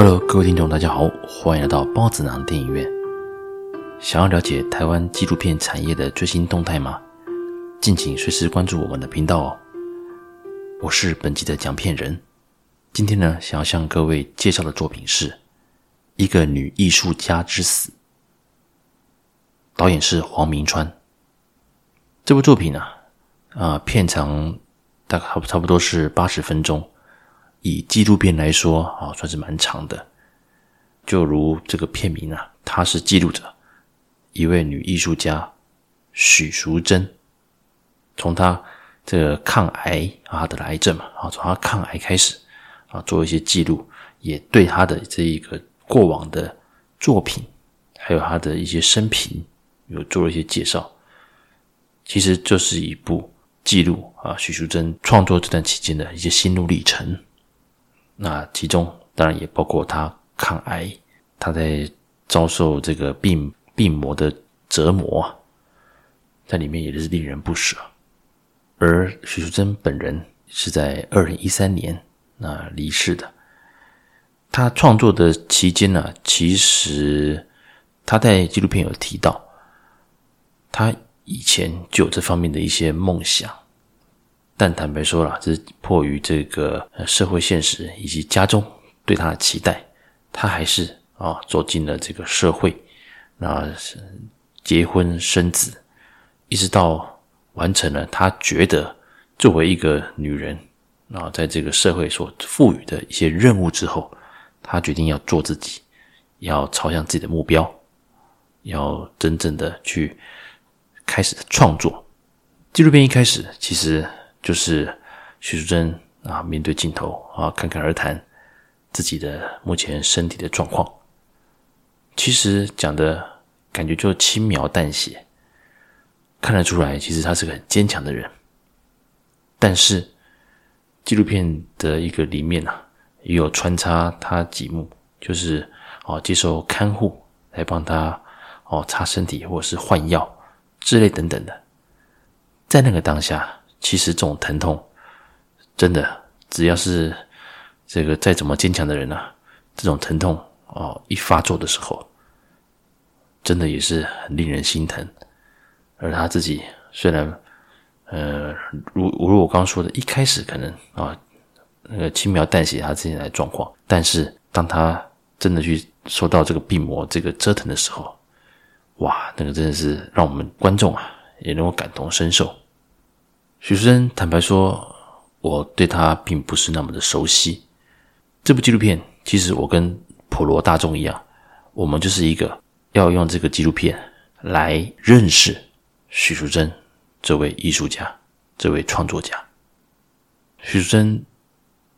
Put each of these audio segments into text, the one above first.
Hello，各位听众，大家好，欢迎来到包子囊电影院。想要了解台湾纪录片产业的最新动态吗？敬请随时关注我们的频道哦。我是本集的讲片人，今天呢，想要向各位介绍的作品是《一个女艺术家之死》，导演是黄明川。这部作品呢、啊，片长大概差不多是八十分钟。以纪录片来说啊，算是蛮长的。就如这个片名啊，它是记录着一位女艺术家许淑珍，从她这个抗癌啊，得了癌症嘛啊，从她抗癌开始啊，做一些记录，也对她的这一个过往的作品，还有她的一些生平，有做了一些介绍。其实就是一部记录啊，许淑珍创作这段期间的一些心路历程。那其中当然也包括他抗癌，他在遭受这个病病魔的折磨，在里面也是令人不舍。而许淑珍本人是在二零一三年那离世的。他创作的期间呢，其实他在纪录片有提到，他以前就有这方面的一些梦想。但坦白说了，这是迫于这个社会现实以及家中对他的期待，他还是啊走进了这个社会，那结婚生子，一直到完成了他觉得作为一个女人啊，在这个社会所赋予的一些任务之后，他决定要做自己，要朝向自己的目标，要真正的去开始创作。纪录片一开始其实。就是徐淑珍啊，面对镜头啊，侃侃而谈自己的目前身体的状况。其实讲的感觉就轻描淡写，看得出来，其实他是个很坚强的人。但是纪录片的一个里面啊，也有穿插他几幕，就是哦，接受看护来帮他哦擦身体，或者是换药之类等等的，在那个当下。其实这种疼痛，真的只要是这个再怎么坚强的人啊，这种疼痛哦一发作的时候，真的也是很令人心疼。而他自己虽然，呃，如如我刚刚说的，一开始可能啊那个轻描淡写他自己的状况，但是当他真的去受到这个病魔这个折腾的时候，哇，那个真的是让我们观众啊也能够感同身受。许淑珍坦白说，我对她并不是那么的熟悉。这部纪录片，其实我跟普罗大众一样，我们就是一个要用这个纪录片来认识许淑珍这位艺术家、这位创作家。许淑珍，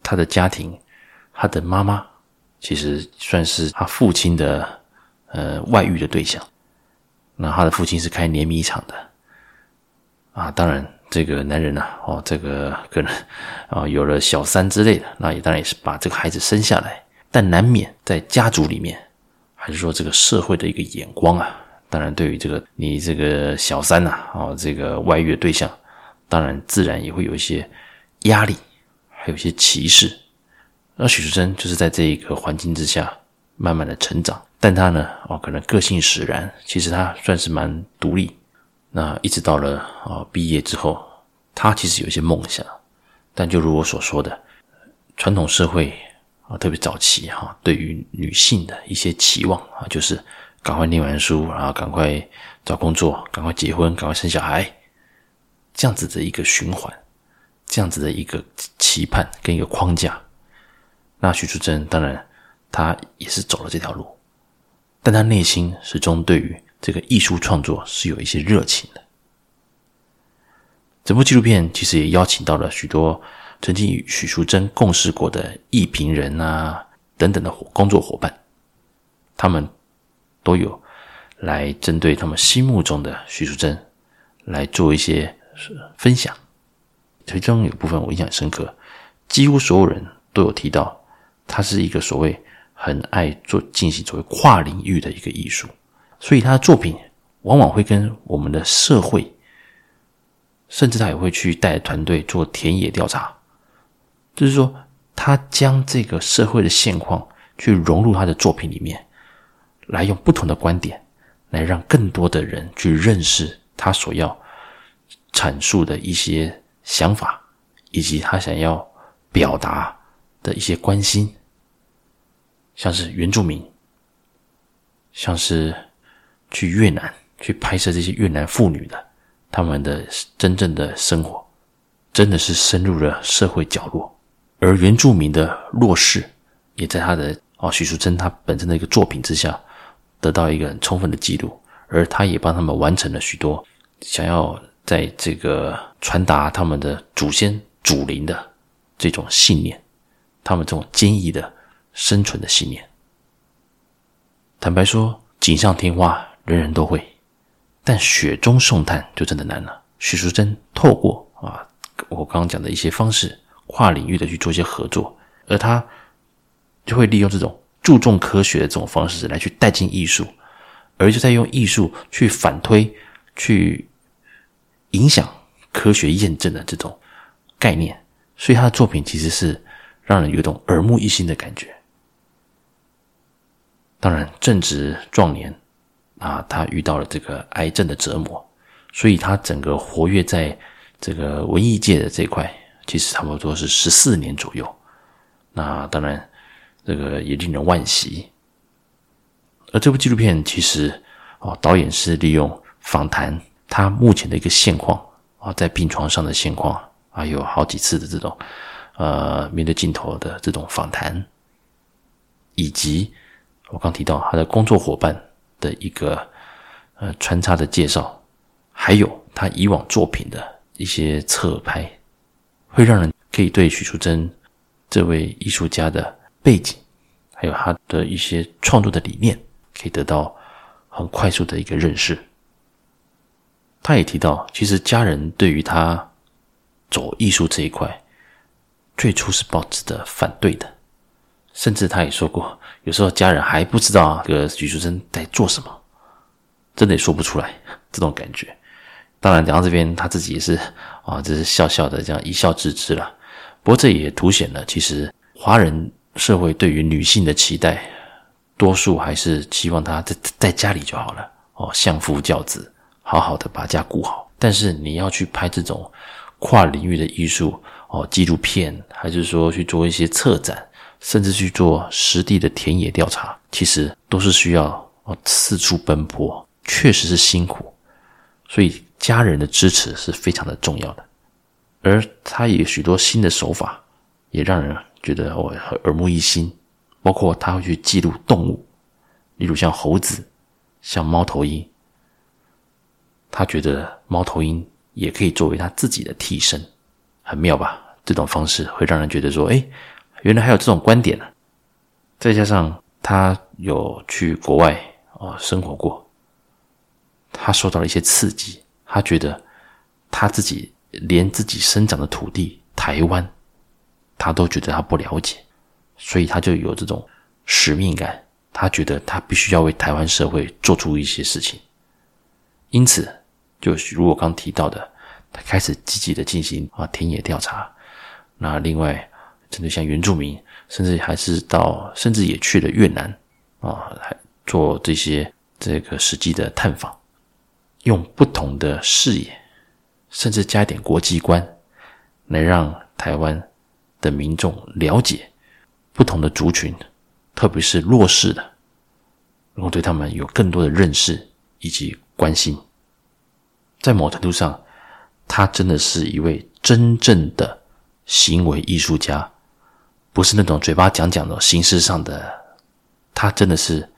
她的家庭，她的妈妈，其实算是她父亲的呃外遇的对象。那她的父亲是开碾米厂的啊，当然。这个男人呐、哦，这个可能啊有了小三之类的，那也当然也是把这个孩子生下来，但难免在家族里面，还是说这个社会的一个眼光啊，当然对于这个你这个小三呐、啊，哦，这个外遇的对象，当然自然也会有一些压力，还有一些歧视。那许淑珍就是在这一个环境之下慢慢的成长，但她呢，哦，可能个性使然，其实她算是蛮独立。那一直到了啊毕业之后，他其实有一些梦想，但就如我所说的，传统社会啊，特别早期哈，对于女性的一些期望啊，就是赶快念完书，然后赶快找工作，赶快结婚，赶快生小孩，这样子的一个循环，这样子的一个期盼跟一个框架。那许淑珍当然，她也是走了这条路，但她内心始终对于。这个艺术创作是有一些热情的。整部纪录片其实也邀请到了许多曾经与许淑珍共事过的艺评人啊等等的工作伙伴，他们都有来针对他们心目中的许淑珍来做一些分享。其中有部分我印象深刻，几乎所有人都有提到，他是一个所谓很爱做进行所谓跨领域的一个艺术。所以他的作品往往会跟我们的社会，甚至他也会去带团队做田野调查，就是说他将这个社会的现况去融入他的作品里面，来用不同的观点，来让更多的人去认识他所要阐述的一些想法，以及他想要表达的一些关心，像是原住民，像是去越南去拍摄这些越南妇女的他们的真正的生活，真的是深入了社会角落，而原住民的弱势也在他的哦许淑贞他本身的一个作品之下得到一个很充分的记录，而他也帮他们完成了许多想要在这个传达他们的祖先祖灵的这种信念，他们这种坚毅的生存的信念。坦白说，锦上添花人人都会，但雪中送炭就真的难了。许淑贞透过啊，我刚刚讲的一些方式，跨领域的去做一些合作，而他就会利用这种注重科学的这种方式来去带进艺术，而就在用艺术去反推、去影响科学验证的这种概念，所以他的作品其实是让人有一种耳目一新的感觉。当然，正值壮年啊，他遇到了这个癌症的折磨，所以他整个活跃在这个文艺界的这块，其实差不多是十四年左右。那当然，这个也令人惋惜。而这部纪录片其实哦，导演是利用访谈他目前的一个现况啊，在病床上的现况，啊有好几次的这种呃面对镜头的这种访谈，以及。我刚提到他的工作伙伴的一个呃穿插的介绍，还有他以往作品的一些侧拍，会让人可以对许淑贞这位艺术家的背景，还有他的一些创作的理念，可以得到很快速的一个认识。他也提到，其实家人对于他走艺术这一块，最初是抱持的反对的。甚至他也说过，有时候家人还不知道这个许淑珍在做什么，真的也说不出来这种感觉。当然，讲到这边，他自己也是啊，这是笑笑的这样一笑置之了。不过这也凸显了，其实华人社会对于女性的期待，多数还是期望她在在家里就好了哦，相夫教子，好好的把家顾好。但是你要去拍这种跨领域的艺术哦，纪录片，还是说去做一些策展。甚至去做实地的田野调查，其实都是需要哦四处奔波，确实是辛苦，所以家人的支持是非常的重要的。而他也有许多新的手法，也让人觉得我耳目一新，包括他会去记录动物，例如像猴子、像猫头鹰，他觉得猫头鹰也可以作为他自己的替身，很妙吧？这种方式会让人觉得说，诶原来还有这种观点呢，再加上他有去国外啊生活过，他受到了一些刺激，他觉得他自己连自己生长的土地台湾，他都觉得他不了解，所以他就有这种使命感，他觉得他必须要为台湾社会做出一些事情，因此就如我刚提到的，他开始积极的进行啊田野调查，那另外。针对像原住民，甚至还是到，甚至也去了越南啊，还做这些这个实际的探访，用不同的视野，甚至加一点国际观，来让台湾的民众了解不同的族群，特别是弱势的，然后对他们有更多的认识以及关心。在某程度上，他真的是一位真正的行为艺术家。不是那种嘴巴讲讲的形式上的，他真的是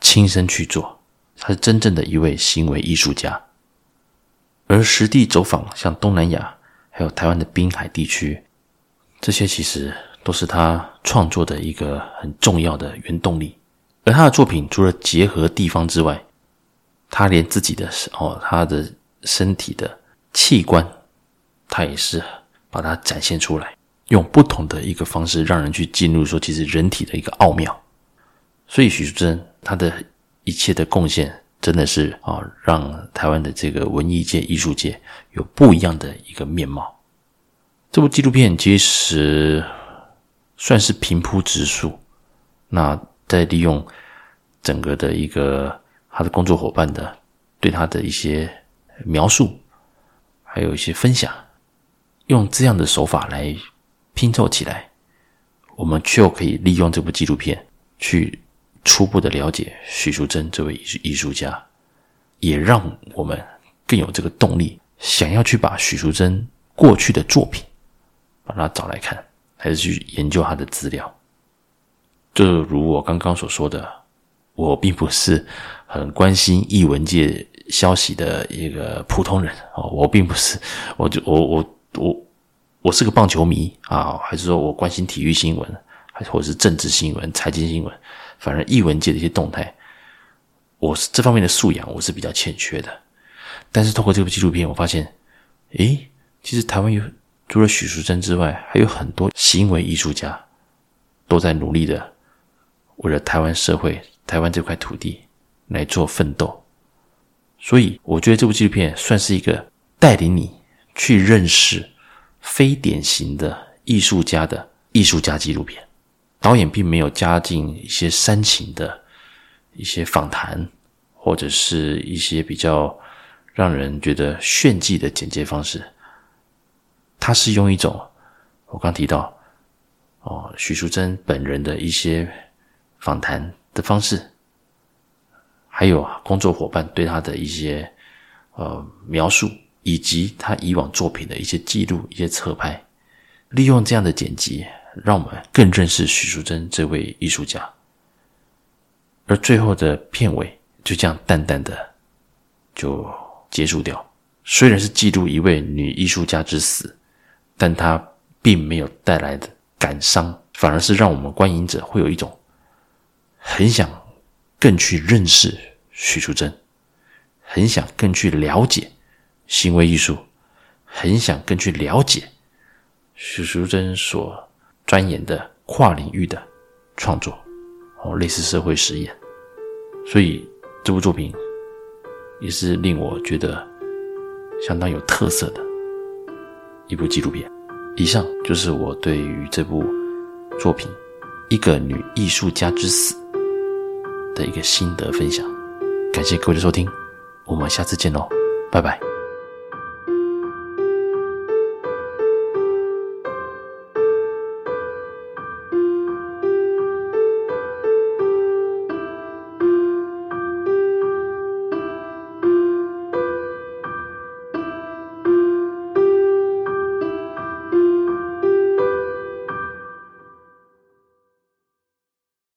亲身去做，他是真正的一位行为艺术家。而实地走访像东南亚，还有台湾的滨海地区，这些其实都是他创作的一个很重要的原动力。而他的作品除了结合地方之外，他连自己的哦，他的身体的器官，他也是把它展现出来。用不同的一个方式，让人去进入说，其实人体的一个奥妙。所以许淑珍她的一切的贡献，真的是啊，让台湾的这个文艺界、艺术界有不一样的一个面貌。这部纪录片其实算是平铺直叙，那再利用整个的一个他的工作伙伴的对他的一些描述，还有一些分享，用这样的手法来拼凑起来，我们就可以利用这部纪录片去初步的了解许淑珍这位艺艺术家，也让我们更有这个动力，想要去把许淑珍过去的作品把它找来看，还是去研究他的资料。就如我刚刚所说的，我并不是很关心艺文界消息的一个普通人哦，我并不是，我就我我我我是个棒球迷啊，还是说我关心体育新闻，还是或者是政治新闻、财经新闻，反正艺文界的一些动态，我是这方面的素养我是比较欠缺的。但是透过这部纪录片，我发现，诶，其实台湾有除了许淑珍之外，还有很多行为艺术家都在努力的。为了台湾社会、台湾这块土地来做奋斗，所以我觉得这部纪录片算是一个带领你去认识非典型的艺术家的艺术家纪录片。导演并没有加进一些煽情的一些访谈，或者是一些比较让人觉得炫技的剪接方式。他是用一种我刚提到哦，许淑贞本人的一些。访谈的方式，还有啊，工作伙伴对他的一些呃描述，以及他以往作品的一些记录、一些侧拍，利用这样的剪辑，让我们更认识许淑贞这位艺术家。而最后的片尾就这样淡淡的就结束掉。虽然是记录一位女艺术家之死，但它并没有带来的感伤，反而是让我们观影者会有一种。很想更去认识许淑贞，很想更去了解行为艺术，很想更去了解许淑珍所钻研的跨领域的创作，哦，类似社会实验。所以这部作品也是令我觉得相当有特色的一部纪录片。以上就是我对于这部作品《一个女艺术家之死》的一个心得分享，感谢各位的收听，我们下次见喽，拜拜。